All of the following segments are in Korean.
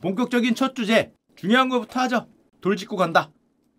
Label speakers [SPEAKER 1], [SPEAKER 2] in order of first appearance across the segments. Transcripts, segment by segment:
[SPEAKER 1] 본격적인 첫 주제 중요한 것부터 하죠. 돌 짚고 간다.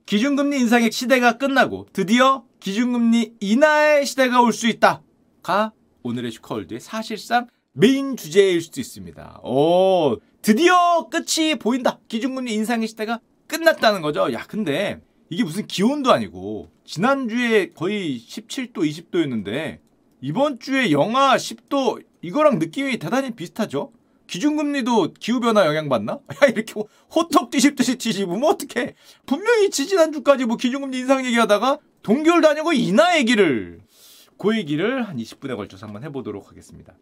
[SPEAKER 1] 기준금리 인상의 시대가 끝나고 드디어 기준금리 인하의 시대가 올 수 있다 가 오늘의 슈커월드의 사실상 메인 주제일 수도 있습니다. 오, 드디어 끝이 보인다. 기준금리 인상의 시대가 끝났다는 거죠. 야, 근데 이게 무슨 기온도 아니고 지난주에 거의 17도, 20도였는데 이번 주에 영하 10도 이거랑 느낌이 대단히 비슷하죠. 기준금리도 기후변화 영향받나? 야, 이렇게 호떡 뒤집듯이 뒤집으면 어떡해. 분명히 지지난주까지 뭐 기준금리 인상 얘기하다가 동결 다니고 인하 얘기를 그 얘기를 한 20분에 걸쳐서 한번 해보도록 하겠습니다.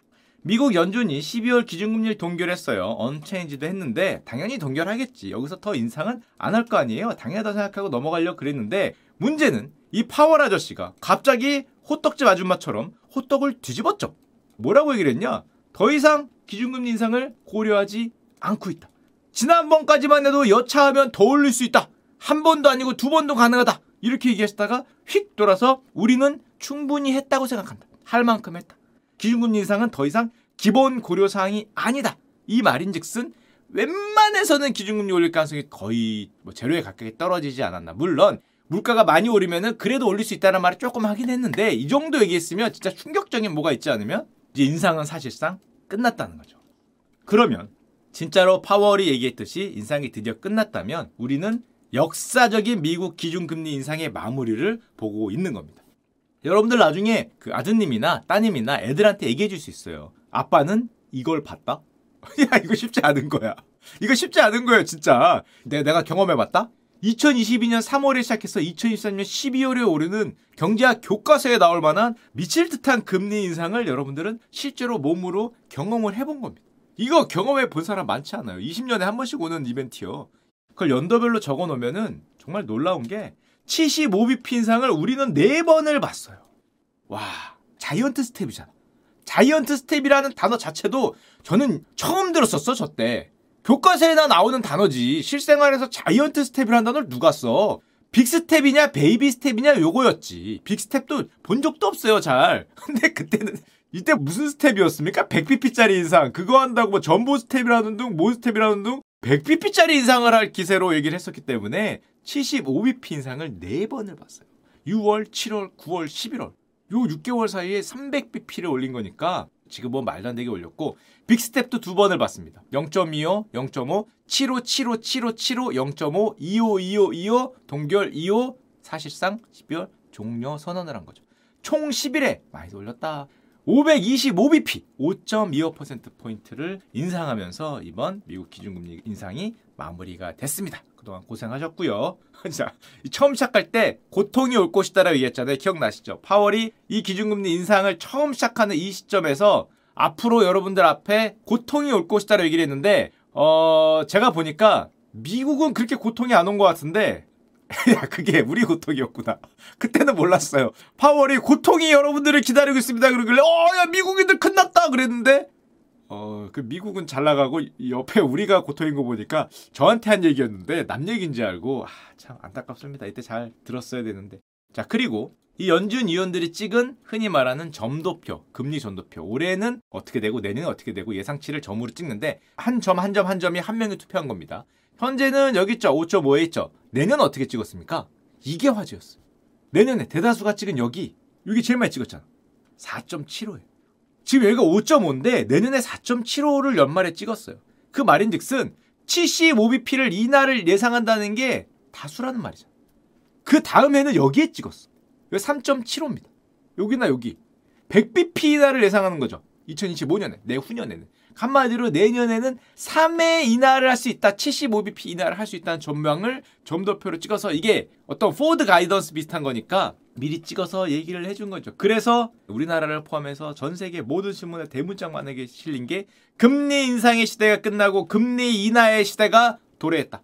[SPEAKER 1] 미국 연준이 12월 기준금리를 동결했어요. 언체인지도 했는데 당연히 동결하겠지. 여기서 더 인상은 안 할 거 아니에요. 당연하다 생각하고 넘어가려고 그랬는데 문제는 이 파월 아저씨가 갑자기 호떡집 아줌마처럼 호떡을 뒤집었죠. 뭐라고 얘기를 했냐? 더 이상 기준금리 인상을 고려하지 않고 있다. 지난번까지만 해도 여차하면 더 올릴 수 있다. 한 번도 아니고 두 번도 가능하다. 이렇게 얘기했다가 휙 돌아서 우리는 충분히 했다고 생각한다. 할 만큼 했다. 기준금리 인상은 더 이상 기본 고려 사항이 아니다. 이 말인즉슨 웬만해서는 기준금리 올릴 가능성이 거의 뭐 제로에 가깝게 떨어지지 않았나. 물론 물가가 많이 오르면은 그래도 올릴 수 있다는 말을 조금 하긴 했는데 이 정도 얘기했으면 진짜 충격적인 뭐가 있지 않으면 이제 인상은 사실상 끝났다는 거죠. 그러면 진짜로 파월이 얘기했듯이 인상이 드디어 끝났다면 우리는 역사적인 미국 기준금리 인상의 마무리를 보고 있는 겁니다. 여러분들 나중에 그 아드님이나 따님이나 애들한테 얘기해 줄 수 있어요. 아빠는 이걸 봤다? 야, 이거 쉽지 않은 거야. 이거 쉽지 않은 거예요, 진짜. 내, 내가 경험해 봤다? 2022년 3월에 시작해서 2023년 12월에 오르는 경제학 교과서에 나올 만한 미칠 듯한 금리 인상을 여러분들은 실제로 몸으로 경험을 해본 겁니다. 이거 경험해 본 사람 많지 않아요. 20년에 한 번씩 오는 이벤트요. 그걸 연도별로 적어 놓으면은 정말 놀라운 게 75bp 인상을 우리는 4번을 봤어요. 와, giant step이잖아. giant step이라는 단어 자체도 저는 처음 들었었어, 저 때. 교과서에나 나오는 단어지. 실생활에서 giant step이라는 단어를 누가 써? big step이냐 baby step이냐 요거였지. big step도 본 적도 없어요, 잘. 근데 그때는 이때 무슨 스텝이었습니까? 100bp짜리 인상. 그거 한다고 뭐 jumbo step이라는 둥, 뭐 스텝이라는 둥 100bp짜리 인상을 할 기세로 얘기를 했었기 때문에 75bp 인상을 4번을 봤어요. 6월, 7월, 9월, 11월. 요 6개월 사이에 300bp를 올린 거니까 지금 뭐 말도 안 되게 올렸고 big step도 두 번을 봤습니다. 0.25, 0.5, 75, 75, 75, 75, 0.5, 25, 25, 25, 동결 25 사실상 12월 종료 선언을 한 거죠. 총 10일에 많이 올렸다. 525bp 5.25%포인트를 인상하면서 이번 미국 기준금리 인상이 마무리가 됐습니다. 그동안 고생하셨고요. 자, 처음 시작할 때 고통이 올 것이다라고 얘기했잖아요. 기억나시죠? 파월이 이 기준금리 인상을 처음 시작하는 이 시점에서 앞으로 여러분들 앞에 고통이 올 것이다라고 얘기를 했는데 어, 제가 보니까 미국은 그렇게 고통이 안 온 것 같은데 야, 그게 우리 고통이었구나. 그때는 몰랐어요. 파월이 고통이 여러분들을 기다리고 있습니다. 그러길래, 어, 야, 미국인들 끝났다! 그랬는데, 어, 그 미국은 잘 나가고, 옆에 우리가 고통인 거 보니까 저한테 한 얘기였는데, 남 얘기인 지 알고, 아, 참 안타깝습니다. 이때 잘 들었어야 되는데. 자, 그리고 이 연준 위원들이 찍은 흔히 말하는 점도표, 금리 점도표. 올해는 어떻게 되고, 내년은 어떻게 되고, 예상치를 점으로 찍는데, 한 점, 한 점, 한 점이 한 명이 투표한 겁니다. 현재는 여기 있죠. 5.5에 있죠. 내년 어떻게 찍었습니까? 이게 화제였어요. 내년에 대다수가 찍은 여기, 여기 제일 많이 찍었잖아. 4.75예요. 지금 여기가 5.5인데 내년에 4.75를 연말에 찍었어요. 그 말인 즉슨 75bp를 인하를 예상한다는 게 다수라는 말이죠. 그 다음에는 여기에 찍었어. 여기 3.75입니다. 여기나 여기. 100bp 인하를 예상하는 거죠. 2025년에, 내후년에는. 한마디로 내년에는 3회 인하를 할수 있다. 75bp 인하를 할수 있다는 전망을 점도표로 찍어서 이게 어떤 forward guidance 비슷한 거니까 미리 찍어서 얘기를 해준 거죠. 그래서 우리나라를 포함해서 전 세계 모든 신문에 대문짝 만하게 실린 게 금리 인상의 시대가 끝나고 금리 인하의 시대가 도래했다.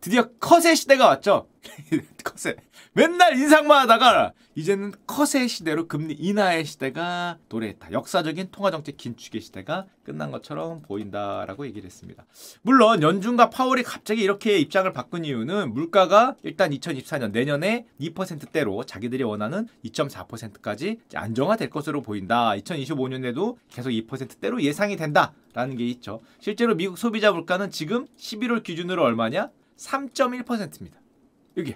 [SPEAKER 1] 드디어 cut의 시대가 왔죠. cut의 맨날 인상만 하다가 이제는 cut의 시대로 금리 인하의 시대가 도래했다. 역사적인 통화정책 긴축의 시대가 끝난 것처럼 보인다라고 얘기를 했습니다. 물론 연준과 파월이 갑자기 이렇게 입장을 바꾼 이유는 물가가 일단 2024년 내년에 2%대로 자기들이 원하는 2.4%까지 안정화될 것으로 보인다. 2025년에도 계속 2%대로 예상이 된다 라는 게 있죠. 실제로 미국 소비자 물가는 지금 11월 기준으로 얼마냐? 3.1%입니다. 여기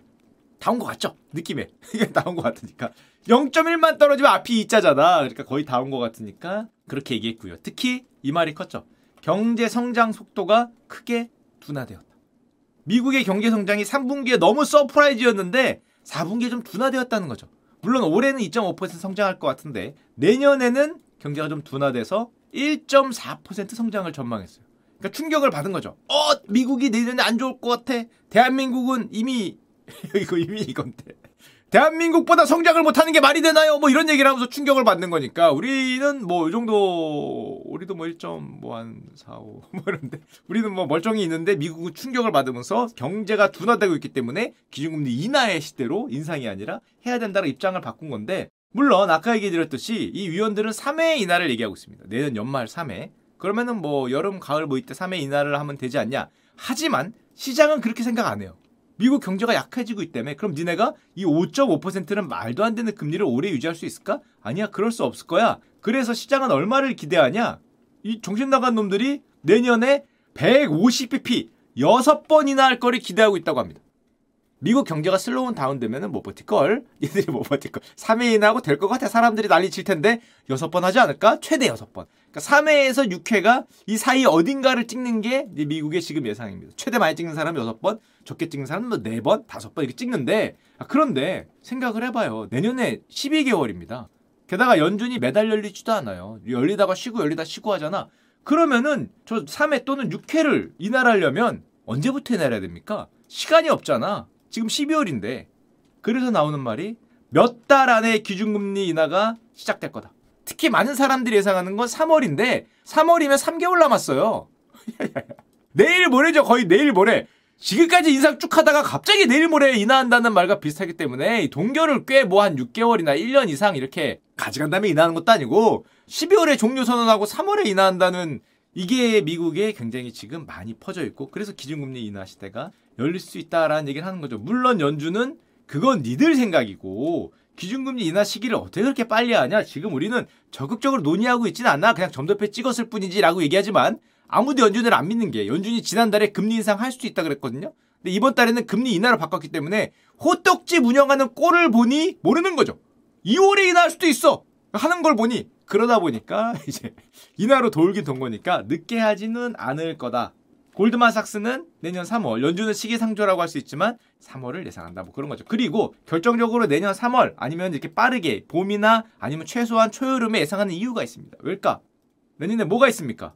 [SPEAKER 1] 다온 것 같죠? 느낌에 이게 다온 것 같으니까 0.1만 떨어지면 앞이 2자잖아. 그러니까 거의 다온 것 같으니까 그렇게 얘기했고요. 특히 이 말이 컸죠. 경제 성장 속도가 크게 둔화되었다. 미국의 경제 성장이 3분기에 너무 서프라이즈였는데 4분기에 좀 둔화되었다는 거죠. 물론 올해는 2.5% 성장할 것 같은데 내년에는 경제가 좀 둔화돼서 1.4% 성장을 전망했어요. 그러니까 충격을 받은 거죠. 어, 미국이 내년에 안 좋을 것 같아. 대한민국은 이미 이거 이미 이건데. 대한민국보다 성장을 못하는 게 말이 되나요? 뭐 이런 얘기를 하면서 충격을 받는 거니까 우리는 뭐 이 정도 우리도 뭐 1.뭐한 4, 5 뭐 이런데 우리는 뭐 멀쩡히 있는데 미국은 충격을 받으면서 경제가 둔화되고 있기 때문에 기준금리 인하의 시대로 인상이 아니라 해야 된다는 입장을 바꾼 건데 물론 아까 얘기 드렸듯이 이 위원들은 3회 인하를 얘기하고 있습니다. 내년 연말 3회. 그러면은 뭐 여름 가을 뭐 이때 3회 인하를 하면 되지 않냐. 하지만 시장은 그렇게 생각 안 해요. 미국 경제가 약해지고 있다며 그럼 니네가 이 5.5%는 말도 안 되는 금리를 오래 유지할 수 있을까? 아니야 그럴 수 없을 거야. 그래서 시장은 얼마를 기대하냐? 이 정신 나간 놈들이 내년에 150bp 6번이나 할 거를 기대하고 있다고 합니다. 미국 경제가 슬로운 다운되면은 못 버틸걸. 얘들이 못 버틸걸. 3회인하고 될 것 같아. 사람들이 난리 칠 텐데 6번 하지 않을까? 최대 6번. 그러니까 3회에서 6회가 이 사이 어딘가를 찍는 게 미국의 지금 예상입니다. 최대 많이 찍는 사람은 6번, 적게 찍는 사람은 뭐 4번, 5번 이렇게 찍는데 아, 그런데 생각을 해봐요. 내년에 12개월입니다. 게다가 연준이 매달 열리지도 않아요. 열리다가 쉬고 열리다 쉬고 하잖아. 그러면은 저 3회 또는 6회를 인하하려면 언제부터 인하해야 됩니까? 시간이 없잖아. 지금 12월인데 그래서 나오는 말이 몇 달 안에 기준금리 인하가 시작될 거다. 특히 많은 사람들이 예상하는 건 3월인데 3월이면 3개월 남았어요. 내일 모레죠. 거의 내일 모레. 지금까지 인상 쭉 하다가 갑자기 내일 모레 인하한다는 말과 비슷하기 때문에 동결을 꽤 뭐 한 6개월이나 1년 이상 이렇게 가져간 다음에 인하하는 것도 아니고 12월에 종료 선언하고 3월에 인하한다는 이게 미국에 굉장히 지금 많이 퍼져 있고 그래서 기준금리 인하 시대가 열릴 수 있다라는 얘기를 하는 거죠. 물론 연준은 그건 니들 생각이고 기준금리 인하 시기를 어떻게 그렇게 빨리 하냐? 지금 우리는 적극적으로 논의하고 있지는 않아. 그냥 점도표 찍었을 뿐이지라고 얘기하지만 아무도 연준을 안 믿는 게 연준이 지난달에 금리 인상 할 수도 있다 그랬거든요. 근데 이번 달에는 금리 인하를 바꿨기 때문에 호떡집 운영하는 꼴을 보니 모르는 거죠. 2월에 인하할 수도 있어. 하는 걸 보니 그러다 보니까 이제 인하로 돌긴 돈 거니까 늦게 하지는 않을 거다. 골드만삭스는 내년 3월, 연준은 시기상조라고 할 수 있지만 3월을 예상한다. 뭐 그런 거죠. 그리고 결정적으로 내년 3월 아니면 이렇게 빠르게 봄이나 아니면 최소한 초여름에 예상하는 이유가 있습니다. 왜일까? 내년에 뭐가 있습니까?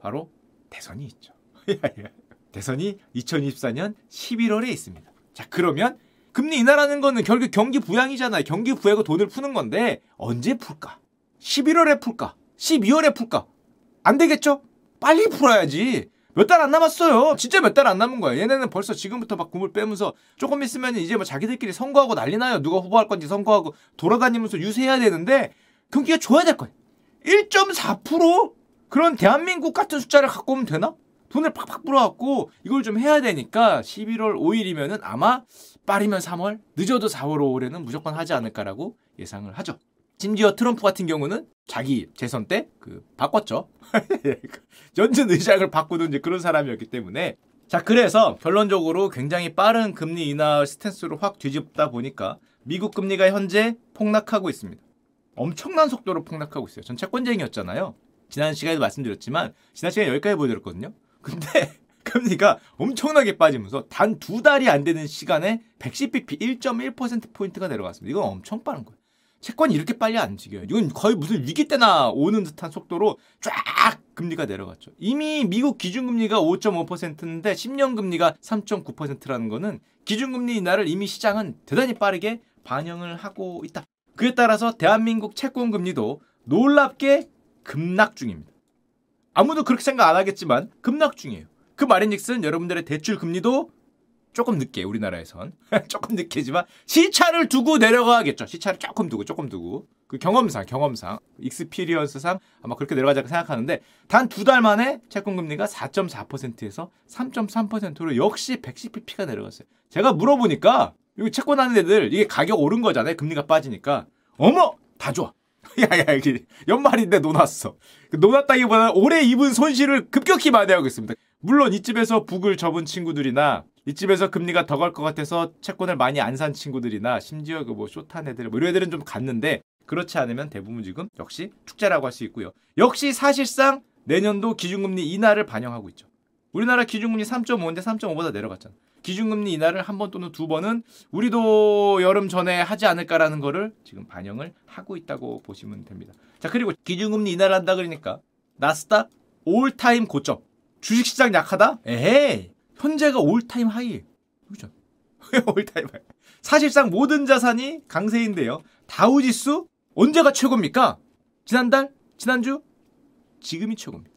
[SPEAKER 1] 바로 대선이 있죠. 대선이 2024년 11월에 있습니다. 자, 그러면 금리 인하라는 거는 결국 경기 부양이잖아요. 경기 부양고 돈을 푸는 건데 언제 풀까? 11월에 풀까? 12월에 풀까? 안 되겠죠? 빨리 풀어야지. 몇 달 안 남았어요. 진짜 몇 달 안 남은 거야. 얘네는 벌써 지금부터 막 꿈을 빼면서 조금 있으면 이제 뭐 자기들끼리 선거하고 난리 나요. 누가 후보할 건지 선거하고 돌아다니면서 유세해야 되는데 경기가 좋아야 될 거야. 1.4% 그런 대한민국 같은 숫자를 갖고 오면 되나? 돈을 팍팍 불어갖고 이걸 좀 해야 되니까 11월 5일이면은 아마 빠르면 3월, 늦어도 4월, 5월에는 무조건 하지 않을까라고 예상을 하죠. 심지어 트럼프 같은 경우는 자기 재선 때 그 바꿨죠. 연준 의장을 바꾸는 이제 그런 사람이었기 때문에 자 그래서 결론적으로 굉장히 빠른 금리 인하 스탠스로 확 뒤집다 보니까 미국 금리가 현재 폭락하고 있습니다. 엄청난 속도로 폭락하고 있어요. 전 채권쟁이였잖아요. 지난 시간에도 말씀드렸지만 지난 시간에 여기까지 보여드렸거든요. 근데 금리가 엄청나게 빠지면서 단 두 달이 안 되는 시간에 110bp 1.1%포인트가 내려갔습니다. 이건 엄청 빠른 거예요. 채권이 이렇게 빨리 안 움직여요. 이건 거의 무슨 위기 때나 오는 듯한 속도로 쫙 금리가 내려갔죠. 이미 미국 기준금리가 5.5%인데 10년 금리가 3.9%라는 거는 기준금리 인하를 이미 시장은 대단히 빠르게 반영을 하고 있다. 그에 따라서 대한민국 채권 금리도 놀랍게 급락 중입니다. 아무도 그렇게 생각 안 하겠지만 급락 중이에요. 그 말인즉슨 여러분들의 대출 금리도 조금 늦게 우리나라에선 조금 늦게지만 시차를 두고 내려가겠죠. 시차를 조금 두고 조금 두고 그 경험상 경험상 익스피리언스상 아마 그렇게 내려가자 생각하는데 단 두 달 만에 채권 금리가 4.4%에서 3.3%로 역시 110bp가 내려갔어요. 제가 물어보니까 여기 채권 하는 애들 이게 가격 오른 거잖아요. 금리가 빠지니까 어머 다 좋아. 야야 이게 연말인데 논았어. 그 논았다기보다는 올해 입은 손실을 급격히 많이 하고 있습니다. 물론 이 집에서 북을 접은 친구들이나 이집에서 금리가 더 갈 것 같아서 채권을 많이 안 산 친구들이나 심지어 그 뭐 쇼탄 애들 뭐 이런 애들은 좀 갔는데 그렇지 않으면 대부분 지금 역시 축제라고 할 수 있고요. 역시 사실상 내년도 기준금리 인하를 반영하고 있죠. 우리나라 기준금리 3.5인데 3.5보다 내려갔잖아. 기준금리 인하를 한 번 또는 두 번은 우리도 여름 전에 하지 않을까라는 거를 지금 반영을 하고 있다고 보시면 됩니다. 자 그리고 기준금리 인하를 한다 그러니까 나스닥 all-time 고점 주식시장 약하다? 에헤이 현재가 all-time high 그죠? all-time high 사실상 모든 자산이 강세인데요 다우지수 언제가 최고입니까? 지난달? 지난주? 지금이 최고입니다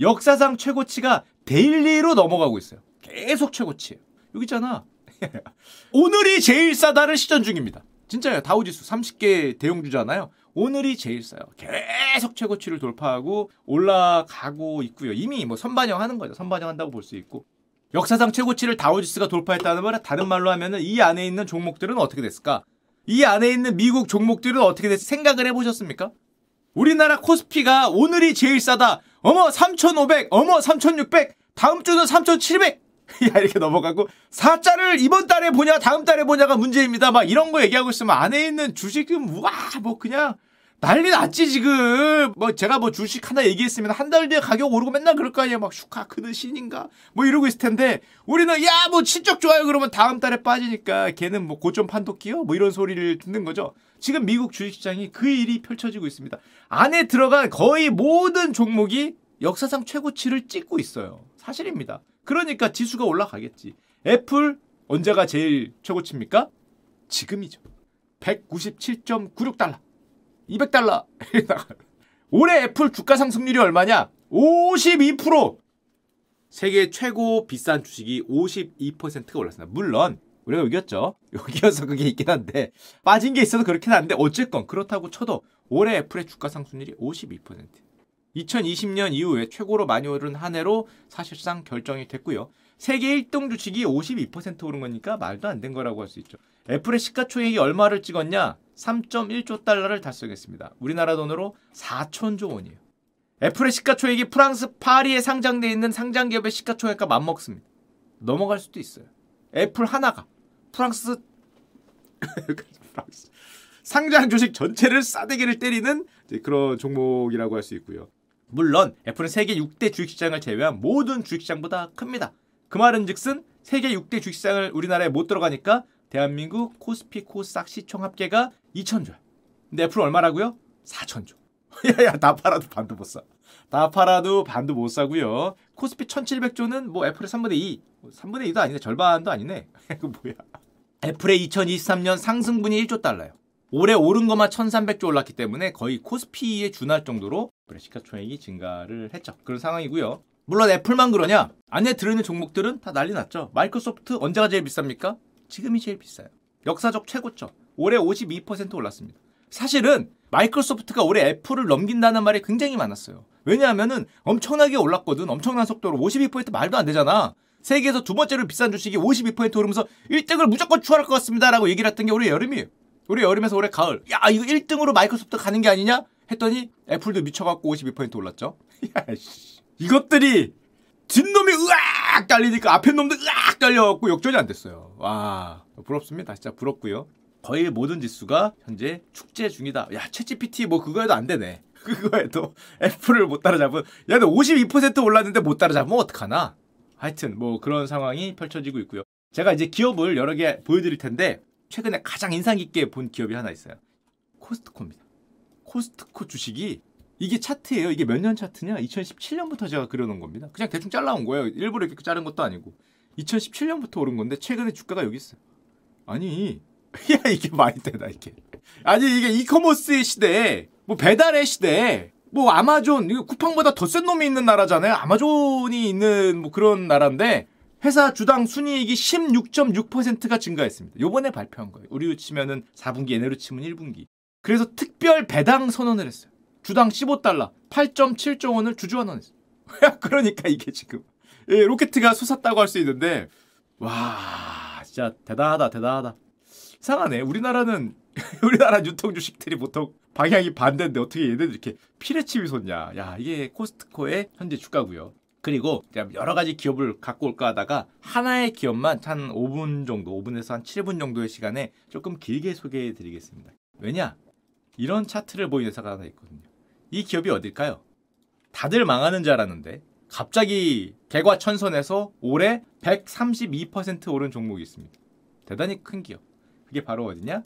[SPEAKER 1] 역사상 최고치가 daily로 넘어가고 있어요 계속 최고치예요. 여기 있잖아. 오늘이 제일 싸다를 시전 중입니다. 진짜요. 다우지수 30개 대용주잖아요. 오늘이 제일 싸요. 계속 최고치를 돌파하고 올라가고 있고요. 이미 뭐 선반영하는 거죠. 선반영한다고 볼 수 있고. 역사상 최고치를 다우지수가 돌파했다는 말은 다른 말로 하면은 이 안에 있는 종목들은 어떻게 됐을까? 이 안에 있는 미국 종목들은 어떻게 됐을 생각을 해보셨습니까? 우리나라 코스피가 오늘이 제일 싸다. 어머 3,500, 어머 3,600, 다음 주는 3,700. 야 이렇게 넘어가고 사자를 이번 달에 보냐 다음 달에 보냐가 문제입니다. 막 이런 거 얘기하고 있으면 안에 있는 주식은 와뭐 그냥 난리 났지 지금. 뭐 제가 뭐 주식 하나 얘기했으면 한 달 뒤에 가격 오르고 맨날 그럴 거 아니야 막 슈카 그는 신인가? 뭐 이러고 있을 텐데 우리는 야 뭐 친척 좋아요. 그러면 다음 달에 빠지니까 걔는 뭐 고점 판독기요 뭐 이런 소리를 듣는 거죠. 지금 미국 주식시장이 그 일이 펼쳐지고 있습니다. 안에 들어간 거의 모든 종목이 역사상 최고치를 찍고 있어요. 사실입니다. 그러니까 지수가 올라가겠지. 애플 언제가 제일 최고치입니까? 지금이죠. 197.96달러. 200달러. 올해 애플 주가 상승률이 얼마냐? 52%! 세계 최고 비싼 주식이 52%가 올랐습니다. 물론 우리가 여기였죠. 여기여서 그게 있긴 한데 빠진 게 있어도 그렇긴 한데 어쨌건 그렇다고 쳐도 올해 애플의 주가 상승률이 52%. 2020년 이후에 최고로 많이 오른 한 해로 사실상 결정이 됐고요. 세계 1등 주식이 52% 오른 거니까 말도 안 된 거라고 할 수 있죠. 애플의 시가총액이 얼마를 찍었냐? 3.1조 달러를 달성했습니다. 우리나라 돈으로 4천조 원이에요. 애플의 시가총액이 프랑스 파리에 상장돼 있는 상장 기업의 시가총액과 맞먹습니다. 넘어갈 수도 있어요. 애플 하나가 프랑스 상장 주식 전체를 싸대기를 때리는 그런 종목이라고 할 수 있고요. 물론 애플은 세계 6대 주식시장을 제외한 모든 주식시장보다 큽니다. 그 말은 즉슨 세계 6대 주식시장을 우리나라에 못 들어가니까 대한민국 코스피 코스닥 시총 합계가 2천조야. 근데 애플은 얼마라고요? 4천조. 야야 다 팔아도 반도 못 사. 다 팔아도 반도 못 사고요. 코스피 1700조는 뭐 애플의 3분의 2. 3분의 2도 아니네. 절반도 아니네. 그 뭐야. 애플의 2023년 상승분이 1조 달러요. 올해 오른 것만 1300조 올랐기 때문에 거의 코스피에 준할 정도로 시가총액이 증가를 했죠. 그런 상황이고요. 물론 애플만 그러냐? 안에 들어있는 종목들은 다 난리 났죠. 마이크로소프트 언제가 제일 비쌉니까? 지금이 제일 비싸요. 역사적 최고점. 올해 52% 올랐습니다. 사실은 마이크로소프트가 올해 애플을 넘긴다는 말이 굉장히 많았어요. 왜냐하면은 엄청나게 올랐거든. 엄청난 속도로 52% 말도 안 되잖아. 세계에서 두 번째로 비싼 주식이 52% 오르면서 1등을 무조건 추월할 것 같습니다라고 얘기를 했던 게 올해 여름이에요. 올해 여름에서 올해 가을. 야, 이거 1등으로 마이크로소프트 가는 게 아니냐? 했더니 애플도 미쳐갖고 52% 올랐죠. 야, 씨. 이것들이 뒷놈이 으악 깔리니까 앞에 놈도 으악 깔려갖고 역전이 안 됐어요. 와, 부럽습니다. 진짜 부럽고요. 거의 모든 지수가 현재 축제 중이다. 야, 채찌PT 뭐 그거에도 안 되네. 그거에도 애플을 못 따라잡은. 야, 근데 52% 올랐는데 못 따라잡으면 어떡하나? 하여튼 뭐 그런 상황이 펼쳐지고 있고요. 제가 이제 기업을 여러 개 보여드릴 텐데 최근에 가장 인상 깊게 본 기업이 하나 있어요. 코스트코입니다. 코스트코 주식이 이게 차트예요. 이게 몇 년 차트냐? 2017년부터 제가 그려놓은 겁니다. 그냥 대충 잘라온 거예요. 일부러 이렇게 자른 것도 아니고. 2017년부터 오른 건데 최근에 주가가 여기 있어요. 아니, 야 이게 말이 되나 이게? 아니 이게 이커머스의 시대에 뭐 배달의 시대에 뭐 아마존 이거 쿠팡보다 더 센 놈이 있는 나라잖아요. 아마존이 있는 뭐 그런 나라인데 회사 주당 순이익이 16.6%가 증가했습니다. 요번에 발표한 거예요. 우리로 치면은 4분기, 얘네로 치면 1분기. 그래서 특별 배당 선언을 했어요. 주당 15달러, 8.7조 원을 주주환원했어요. 그러니까 이게 지금 예, 로켓가 솟았다고 할 수 있는데 와 진짜 대단하다 대단하다. 이상하네. 우리나라는 우리나라 유통 주식들이 보통 방향이 반대인데 어떻게 얘네들 이렇게 피레침이 솟냐. 야 이게 코스트코의 현재 주가고요. 그리고 여러 가지 기업을 갖고 올까 하다가 하나의 기업만 한 5분 정도, 5분에서 한 7분 정도의 시간에 조금 길게 소개해 드리겠습니다. 왜냐? 이런 차트를 보이는 회사가 하나 있거든요. 이 기업이 어딜까요? 다들 망하는 줄 알았는데 갑자기 개과천선에서 올해 132% 오른 종목이 있습니다. 대단히 큰 기업. 그게 바로 어디냐?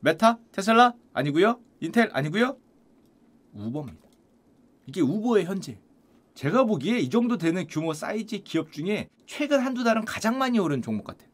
[SPEAKER 1] 메타? 테슬라? 아니고요. 인텔? 아니고요. 우버입니다. 이게 우버의 현재. 제가 보기에 이 정도 되는 규모 사이즈 기업 중에 최근 한두 달은 가장 많이 오른 종목 같아요.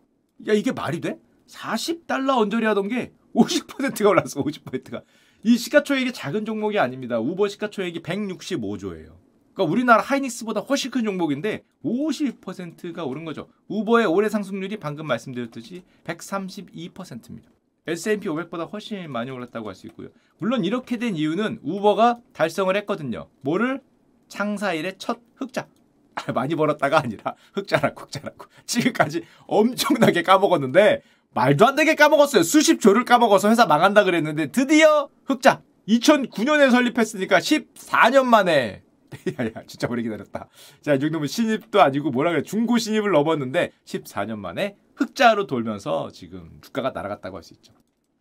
[SPEAKER 1] 야 이게 말이 돼? 40달러 언저리 하던 게 50%가 올랐어 50%가. 이 시가총액이 작은 종목이 아닙니다. 우버 시가총액이 165조예요. 그러니까 우리나라 하이닉스보다 훨씬 큰 종목인데 50%가 오른 거죠. 우버의 올해 상승률이 방금 말씀드렸듯이 132%입니다. S&P 500보다 훨씬 많이 올랐다고 할 수 있고요. 물론 이렇게 된 이유는 우버가 달성을 했거든요. 뭐를 창사 일의 첫 흑자. 많이 벌었다가 아니라 흑자라고 흑자라고. 지금까지 엄청나게 까먹었는데 말도 안 되게 까먹었어요. 수십 조를 까먹어서 회사 망한다 그랬는데 드디어 흑자. 2009년에 설립했으니까 14년 만에 야야 진짜 오래 기다렸다. 자, 이 정도면 신입도 아니고 뭐라 그래 중고 신입을 넘었는데 14년 만에 흑자로 돌면서 지금 주가가 날아갔다고 할 수 있죠.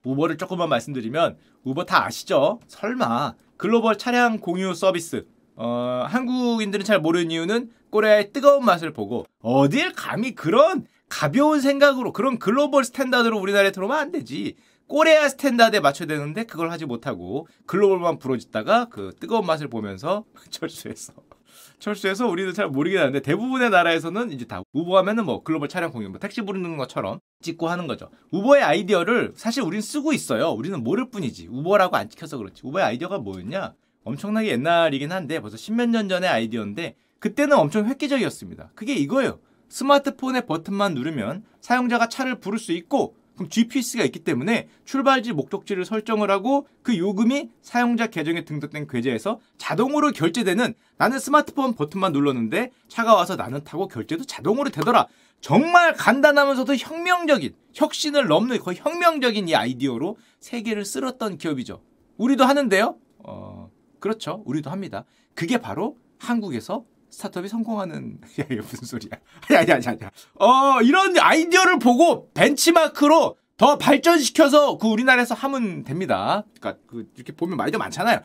[SPEAKER 1] 우버를 조금만 말씀드리면 우버 다 아시죠? 설마 글로벌 차량 공유 서비스 어, 한국인들은 잘 모르는 이유는 꼬레아의 뜨거운 맛을 보고 어딜 감히 그런 가벼운 생각으로 그런 global standard로 우리나라에 들어오면 안 되지. 꼬레아 standard에 맞춰야 되는데 그걸 하지 못하고 글로벌만 부르짖다가 그 뜨거운 맛을 보면서 철수했어. 철수해서 우리도 잘 모르긴 하는데 대부분의 나라에서는 이제 다 우버 하면은 뭐 글로벌 차량 공유, 뭐 택시 부르는 것처럼 찍고 하는 거죠. 우버의 아이디어를 사실 우리는 쓰고 있어요. 우리는 모를 뿐이지. 우버라고 안 찍혀서 그렇지. 우버의 아이디어가 뭐였냐? 엄청나게 옛날이긴 한데 벌써 십몇 년 전의 아이디어인데 그때는 엄청 획기적이었습니다. 그게 이거예요. 스마트폰의 버튼만 누르면 사용자가 차를 부를 수 있고 그럼 GPS가 있기 때문에 출발지 목적지를 설정을 하고 그 요금이 사용자 계정에 등록된 계좌에서 자동으로 결제되는 나는 스마트폰 버튼만 눌렀는데 차가 와서 나는 타고 결제도 자동으로 되더라. 정말 간단하면서도 혁명적인 혁신을 넘는 거의 혁명적인 이 아이디어로 세계를 쓸었던 기업이죠. 우리도 하는데요. 어, 그렇죠. 우리도 합니다. 그게 바로 한국에서 스타트업이 성공하는 야 이게 무슨 소리야? 야야야야. 어 이런 아이디어를 보고 벤치마크로 더 발전시켜서 그 우리나라에서 하면 됩니다. 그러니까 그 이렇게 보면 아이디어 많잖아요.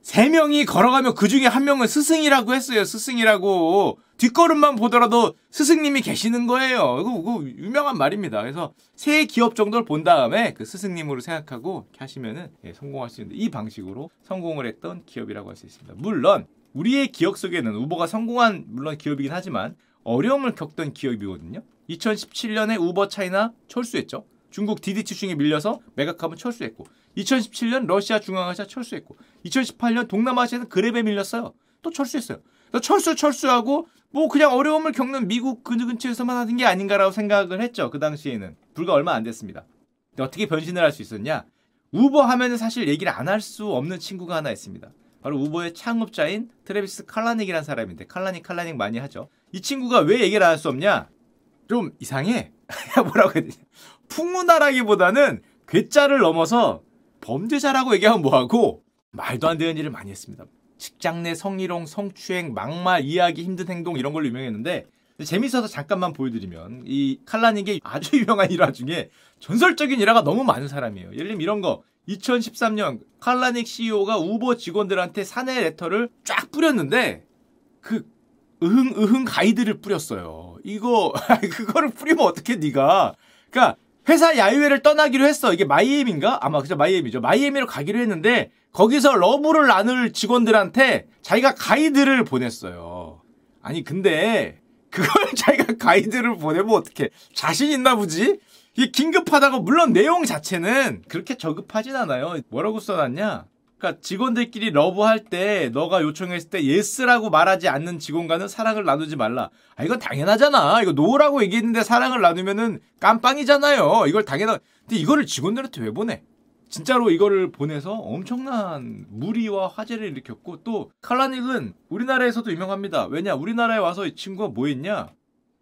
[SPEAKER 1] 세 명이 걸어가면 그 중에 한 명은 스승이라고 했어요. 스승이라고 뒷걸음만 보더라도 스승님이 계시는 거예요. 이거, 이거 유명한 말입니다. 그래서 세 기업 정도를 본 다음에 그 스승님으로 생각하고 하시면은 예, 성공할 수 있는데 이 방식으로 성공을 했던 기업이라고 할 수 있습니다. 물론 우리의 기억 속에는 우버가 성공한 물론 기업이긴 하지만 어려움을 겪던 기업이거든요. 2017년에 우버 차이나 철수했죠. 중국 디디 치 중에 밀려서 매각하면 철수했고 2017년 러시아 중앙아시아 철수했고 2018년 동남아시아는 그랩에 밀렸어요. 또 철수했어요. 철수 철수하고 뭐 그냥 어려움을 겪는 미국 그 근처에서만 하는 게 아닌가라고 생각을 했죠. 그 당시에는 불과 얼마 안 됐습니다. 근데 어떻게 변신을 할 수 있었냐? 우버 하면은 사실 얘기를 안 할 수 없는 친구가 하나 있습니다. 바로 우버의 창업자인 트래비스 칼라닉이라는 사람인데 칼라닉 칼라닉 많이 하죠. 이 친구가 왜 얘기를 안 할 수 없냐? 좀 이상해. 뭐라고 해야 되냐? 풍운아라기보다는 괴짜를 넘어서 범죄자라고 얘기하면 뭐하고 말도 안 되는 일을 많이 했습니다. 직장 내 성희롱, 성추행, 막말, 이해하기 힘든 행동 이런 걸로 유명했는데 재밌어서 잠깐만 보여드리면 이 칼라닉의 아주 유명한 일화 중에 전설적인 일화가 너무 많은 사람이에요. 예를 들면 이런 거 2013년 칼라닉 CEO가 우버 직원들한테 사내 letter를 쫙 뿌렸는데 그 으흥 으흥 가이드를 뿌렸어요. 이거 그거를 뿌리면 어떻게 네가? 그러니까 회사 야유회를 떠나기로 했어. 이게 마이애미인가? 아마 그죠 마이애미죠. 마이애미로 가기로 했는데 거기서 러브를 나눌 직원들한테 자기가 가이드를 보냈어요. 아니 근데 그걸 자기가 가이드를 보내면 어떻게 자신 있나 보지? 이게 긴급하다고 물론 내용 자체는 그렇게 저급하진 않아요. 뭐라고 써놨냐? 그러니까 직원들끼리 러브할 때 너가 요청했을 때 yes라고 말하지 않는 직원과는 사랑을 나누지 말라. 아 이건 당연하잖아. 이거 no라고 얘기했는데 사랑을 나누면은 깜빵이잖아요. 이걸 당연하. 근데 이거를 직원들한테 왜 보내? 진짜로 이거를 보내서 엄청난 물의와 화제를 일으켰고 또 칼라닉은 우리나라에서도 유명합니다. 왜냐 우리나라에 와서 이 친구가 뭐 했냐?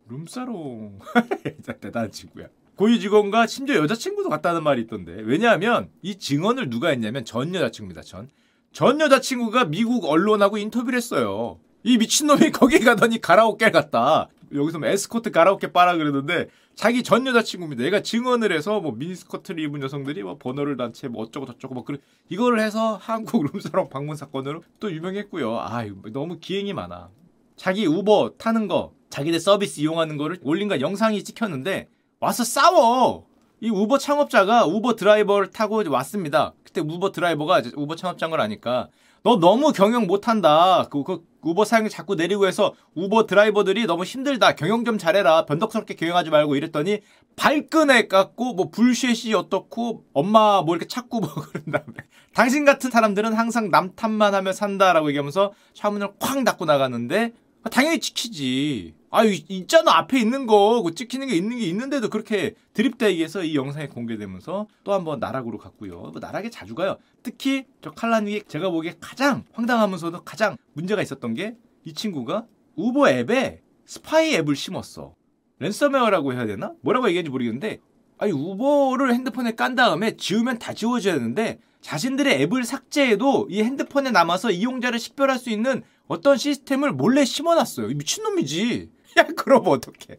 [SPEAKER 1] 룸사롱 대단한 친구야. 고위 직원과 심지어 여자친구도 갔다는 말이 있던데. 왜냐하면 이 증언을 누가 했냐면 전 여자친구입니다. 전. 전 여자친구가 미국 언론하고 인터뷰를 했어요. 이 미친놈이 거기 가더니 가라오케 갔다. 여기서 뭐 에스코트 가라오케 빠라 그러는데 자기 전 여자친구입니다. 얘가 증언을 해서 뭐 미니스커트를 입은 여성들이 뭐 번호를 단체 뭐 어쩌고 저쩌고 뭐 그런 이거를 해서 한국 룸사롱 방문 사건으로 또 유명했고요. 아 너무 기행이 많아. 자기 우버 타는 거 자기네 서비스 이용하는 거를 올린 거 영상이 찍혔는데 와서 싸워. 이 우버 창업자가 우버 드라이버를 타고 왔습니다. 그때 우버 드라이버가 우버 창업자인 걸 아니까 너 너무 경영 못한다. 그, 그 우버 사용자 자꾸 내리고 해서 우버 드라이버들이 너무 힘들다. 경영 좀 잘해라. 변덕스럽게 경영하지 말고 이랬더니 발끈해 깎고 뭐 불쉐시 어떻고 엄마 뭐 이렇게 찾고 뭐 그런 다음에 당신 같은 사람들은 항상 남 탓만 하며 산다라고 얘기하면서 차문을 쾅 닫고 나갔는데 당연히 지키지. 아, 있잖아. 앞에 있는 거. 그 찍히는 게 있는 게 있는데도 그렇게 드립대기해서 이 영상이 공개되면서 또 한번 나락으로 갔고요. 뭐 나락에 자주 가요. 특히 저 칼라닉이 제가 보기에 가장 황당하면서도 가장 문제가 있었던 게 이 친구가 우버 앱에 스파이 앱을 심었어. 랜섬웨어라고 해야 되나? 뭐라고 얘기하는지 모르겠는데 아니 우버를 핸드폰에 깐 다음에 지우면 다 지워져야 되는데 자신들의 앱을 삭제해도 이 핸드폰에 남아서 이용자를 식별할 수 있는 어떤 시스템을 몰래 심어놨어요. 미친놈이지. 야, 그럼 어떡해.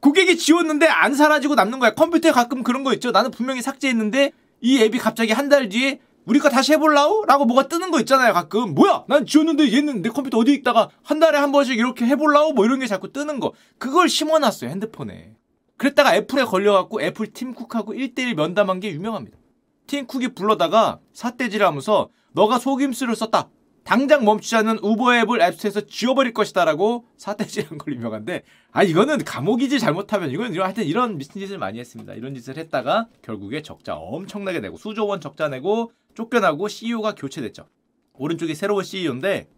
[SPEAKER 1] 고객이 지웠는데 안 사라지고 남는 거야. 컴퓨터에 가끔 그런 거 있죠. 나는 분명히 삭제했는데 이 앱이 갑자기 한 달 뒤에 우리가 다시 해볼라우? 라고 뭐가 뜨는 거 있잖아요, 가끔. 뭐야? 난 지웠는데 얘는 내 컴퓨터 어디 있다가 한 달에 한 번씩 이렇게 해볼라우? 뭐 이런 게 자꾸 뜨는 거. 그걸 심어놨어요, 핸드폰에. 그랬다가 애플에 걸려갖고 애플 팀쿡하고 1대1 면담한 게 유명합니다. 팀쿡이 불러다가 사태질 하면서 너가 속임수를 썼다. 당장 멈추지 않는 우버 앱을 앱스토어에서 지워버릴 것이다라고 사태질한 걸 유명한데 아 이거는 감옥이지 잘못하면 이건 하여튼 이런 미친 짓을 많이 했습니다. 이런 짓을 했다가 결국에 적자 엄청나게 내고 수조 원 적자 내고 쫓겨나고 CEO가 교체됐죠. 오른쪽이 새로운 CEO인데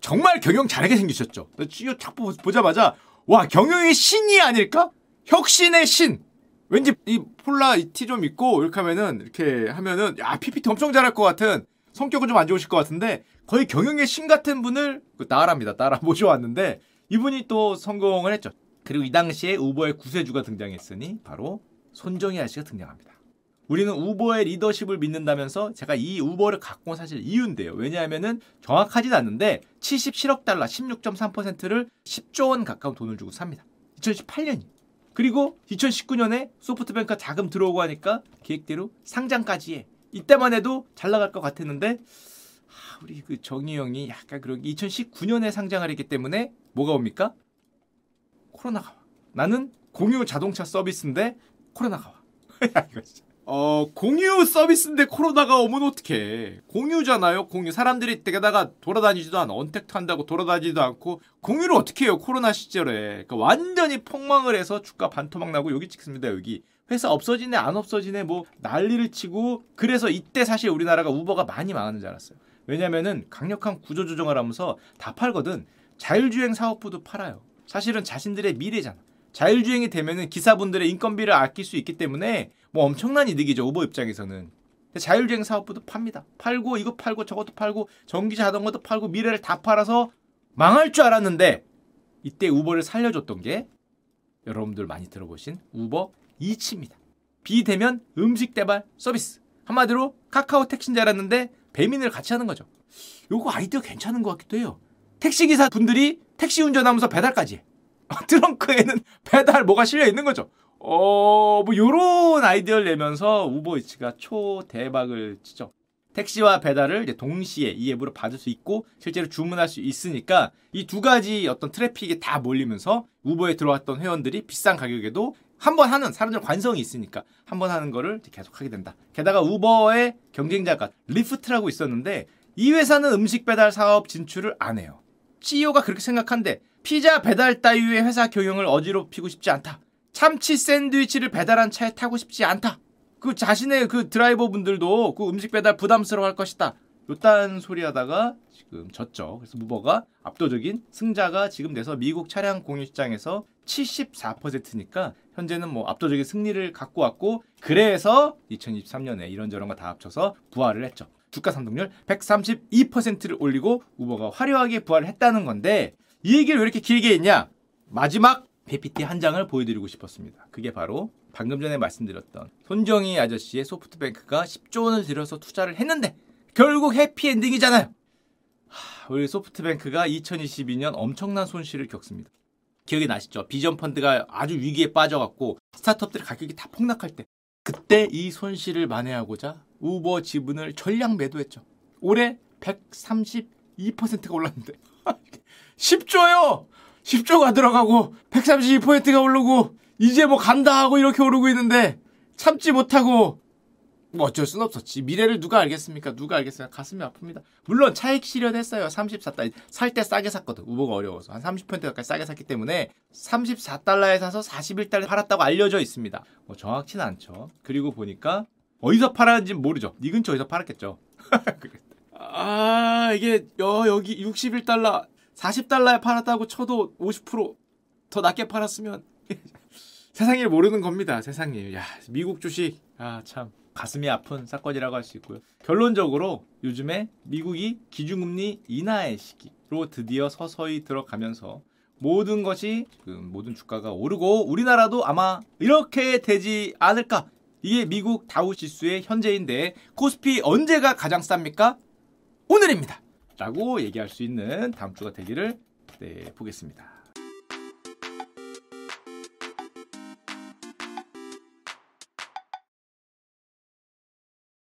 [SPEAKER 1] 정말 경영 잘하게 생기셨죠. CEO 딱 보자마자 와 경영의 신이 아닐까? 혁신의 신. 왠지 이 폴라 티좀 입고 이렇게 하면은 이렇게 하면은 야 PPT 엄청 잘할 것 같은 성격은 좀 안 좋으실 것 같은데 거의 경영의 신 같은 분을 따라합니다. 따라 모셔왔는데 이분이 또 성공을 했죠. 그리고 이 당시에 우버의 구세주가 등장했으니 바로 손정희 아저씨가 등장합니다. 우리는 우버의 리더십을 믿는다면서 제가 이 우버를 갖고 온 사실 이유인데요. 왜냐하면은 정확하진 않는데 77억 달러 16.3%를 10조 원 가까운 돈을 주고 삽니다. 2018년이. 그리고 2019년에 소프트뱅크가 자금 들어오고 하니까 계획대로 상장까지 해. 이때만 해도 잘 나갈 것 같았는데 아, 우리 그 정희 형이 약간 그런 2019년에 상장을 했기 때문에 뭐가 옵니까? 코로나가 와. 나는 공유 자동차 서비스인데 코로나가 와. 이거 진짜. 어, 공유 서비스인데 코로나가 오면 어떡해. 공유잖아요, 공유. 사람들이 게다가 돌아다니지도 않아. 언택트 한다고 돌아다니지도 않고. 공유를 어떻게 해요, 코로나 시절에. 그러니까 완전히 폭망을 해서 주가 반토막 나고 여기 찍습니다, 여기. 회사 없어지네, 안 없어지네, 뭐 난리를 치고. 그래서 이때 사실 우리나라가 우버가 많이 망하는 줄 알았어요. 왜냐면은 강력한 구조 조정을 하면서 다 팔거든. 자율주행 사업부도 팔아요. 사실은 자신들의 미래잖아. 자율주행이 되면은 기사분들의 인건비를 아낄 수 있기 때문에 뭐 엄청난 이득이죠. 우버 입장에서는. 자율주행 사업부도 팝니다. 팔고 이거 팔고 저것도 팔고 전기 자동차도 팔고 미래를 다 팔아서 망할 줄 알았는데 이때 우버를 살려줬던 게 여러분들 많이 들어보신 우버이츠입니다. 비대면 음식 배달 서비스. 한마디로 카카오 줄 알았는데 배민을 같이 하는 거죠. 요거 아이디어 괜찮은 것 같기도 해요. 택시기사 분들이 택시 운전하면서 배달까지 해. 트렁크에는 배달 뭐가 실려 있는 거죠. 어, 뭐 요런 아이디어를 내면서 우버이츠가 초대박을 치죠. 택시와 배달을 동시에 이 앱으로 받을 수 있고 실제로 주문할 수 있으니까 이 두 가지 어떤 트래픽이 다 몰리면서 우버에 들어왔던 회원들이 비싼 가격에도 한 번 하는 사람들 관성이 있으니까 한 번 하는 거를 계속 하게 된다. 게다가 우버의 경쟁자가 리프트라고 있었는데 이 회사는 음식 배달 사업 진출을 안 해요. CEO가 그렇게 생각한데 피자 배달 따위의 회사 경영을 어지럽히고 싶지 않다. 참치 샌드위치를 배달한 차에 타고 싶지 않다. 그 자신의 그 드라이버 분들도 그 음식 배달 부담스러워 할 것이다. 요딴 소리 하다가 지금 졌죠. 그래서 무버가 압도적인 승자가 지금 돼서 미국 차량 공유 시장에서 74%니까 현재는 뭐 압도적인 승리를 갖고 왔고 그래서 2023년에 이런저런 거 다 합쳐서 부활을 했죠. 주가 상승률 132%를 올리고 우버가 화려하게 부활을 했다는 건데 이 얘기를 왜 이렇게 길게 했냐? 마지막 PPT 한 장을 보여드리고 싶었습니다. 그게 바로 방금 전에 말씀드렸던 손정희 아저씨의 소프트뱅크가 10조 원을 들여서 투자를 했는데 결국 해피엔딩이잖아요. 하, 우리 소프트뱅크가 2022년 엄청난 손실을 겪습니다. 기억이 나시죠? 비전 펀드가 아주 위기에 빠져갖고 스타트업들의 가격이 다 폭락할 때 그때 이 손실을 만회하고자 우버 지분을 전량 매도했죠. 올해 132%가 올랐는데 10조요. 10조가 들어가고 132%가 오르고 이제 뭐 간다 하고 이렇게 오르고 있는데 참지 못하고 뭐 어쩔 순 없었지. 미래를 누가 알겠습니까? 누가 알겠어요? 가슴이 아픕니다. 물론 차익 실현했어요. 34달러. 살 때 싸게 샀거든. 우버가 어려워서. 한 30% 가까이 싸게 샀기 때문에 34달러에 사서 41달러에 팔았다고 알려져 있습니다. 뭐 정확치는 않죠. 그리고 보니까 어디서 팔았는지 모르죠. 네 근처 어디서 팔았겠죠. 아, 이게 여, 여기 61달러, 40달러에 팔았다고 쳐도 50%더 낮게 팔았으면 세상일 모르는 겁니다. 세상일. 야, 미국 주식. 아, 참. 가슴이 아픈 사건이라고 할 수 있고요. 결론적으로 요즘에 미국이 기준금리 인하의 시기로 드디어 서서히 들어가면서 모든 것이 그 모든 주가가 오르고 우리나라도 아마 이렇게 되지 않을까. 이게 미국 다우 지수의 현재인데 코스피 언제가 가장 쌉니까? 오늘입니다. 라고 얘기할 수 있는 다음 주가 되기를 네, 보겠습니다.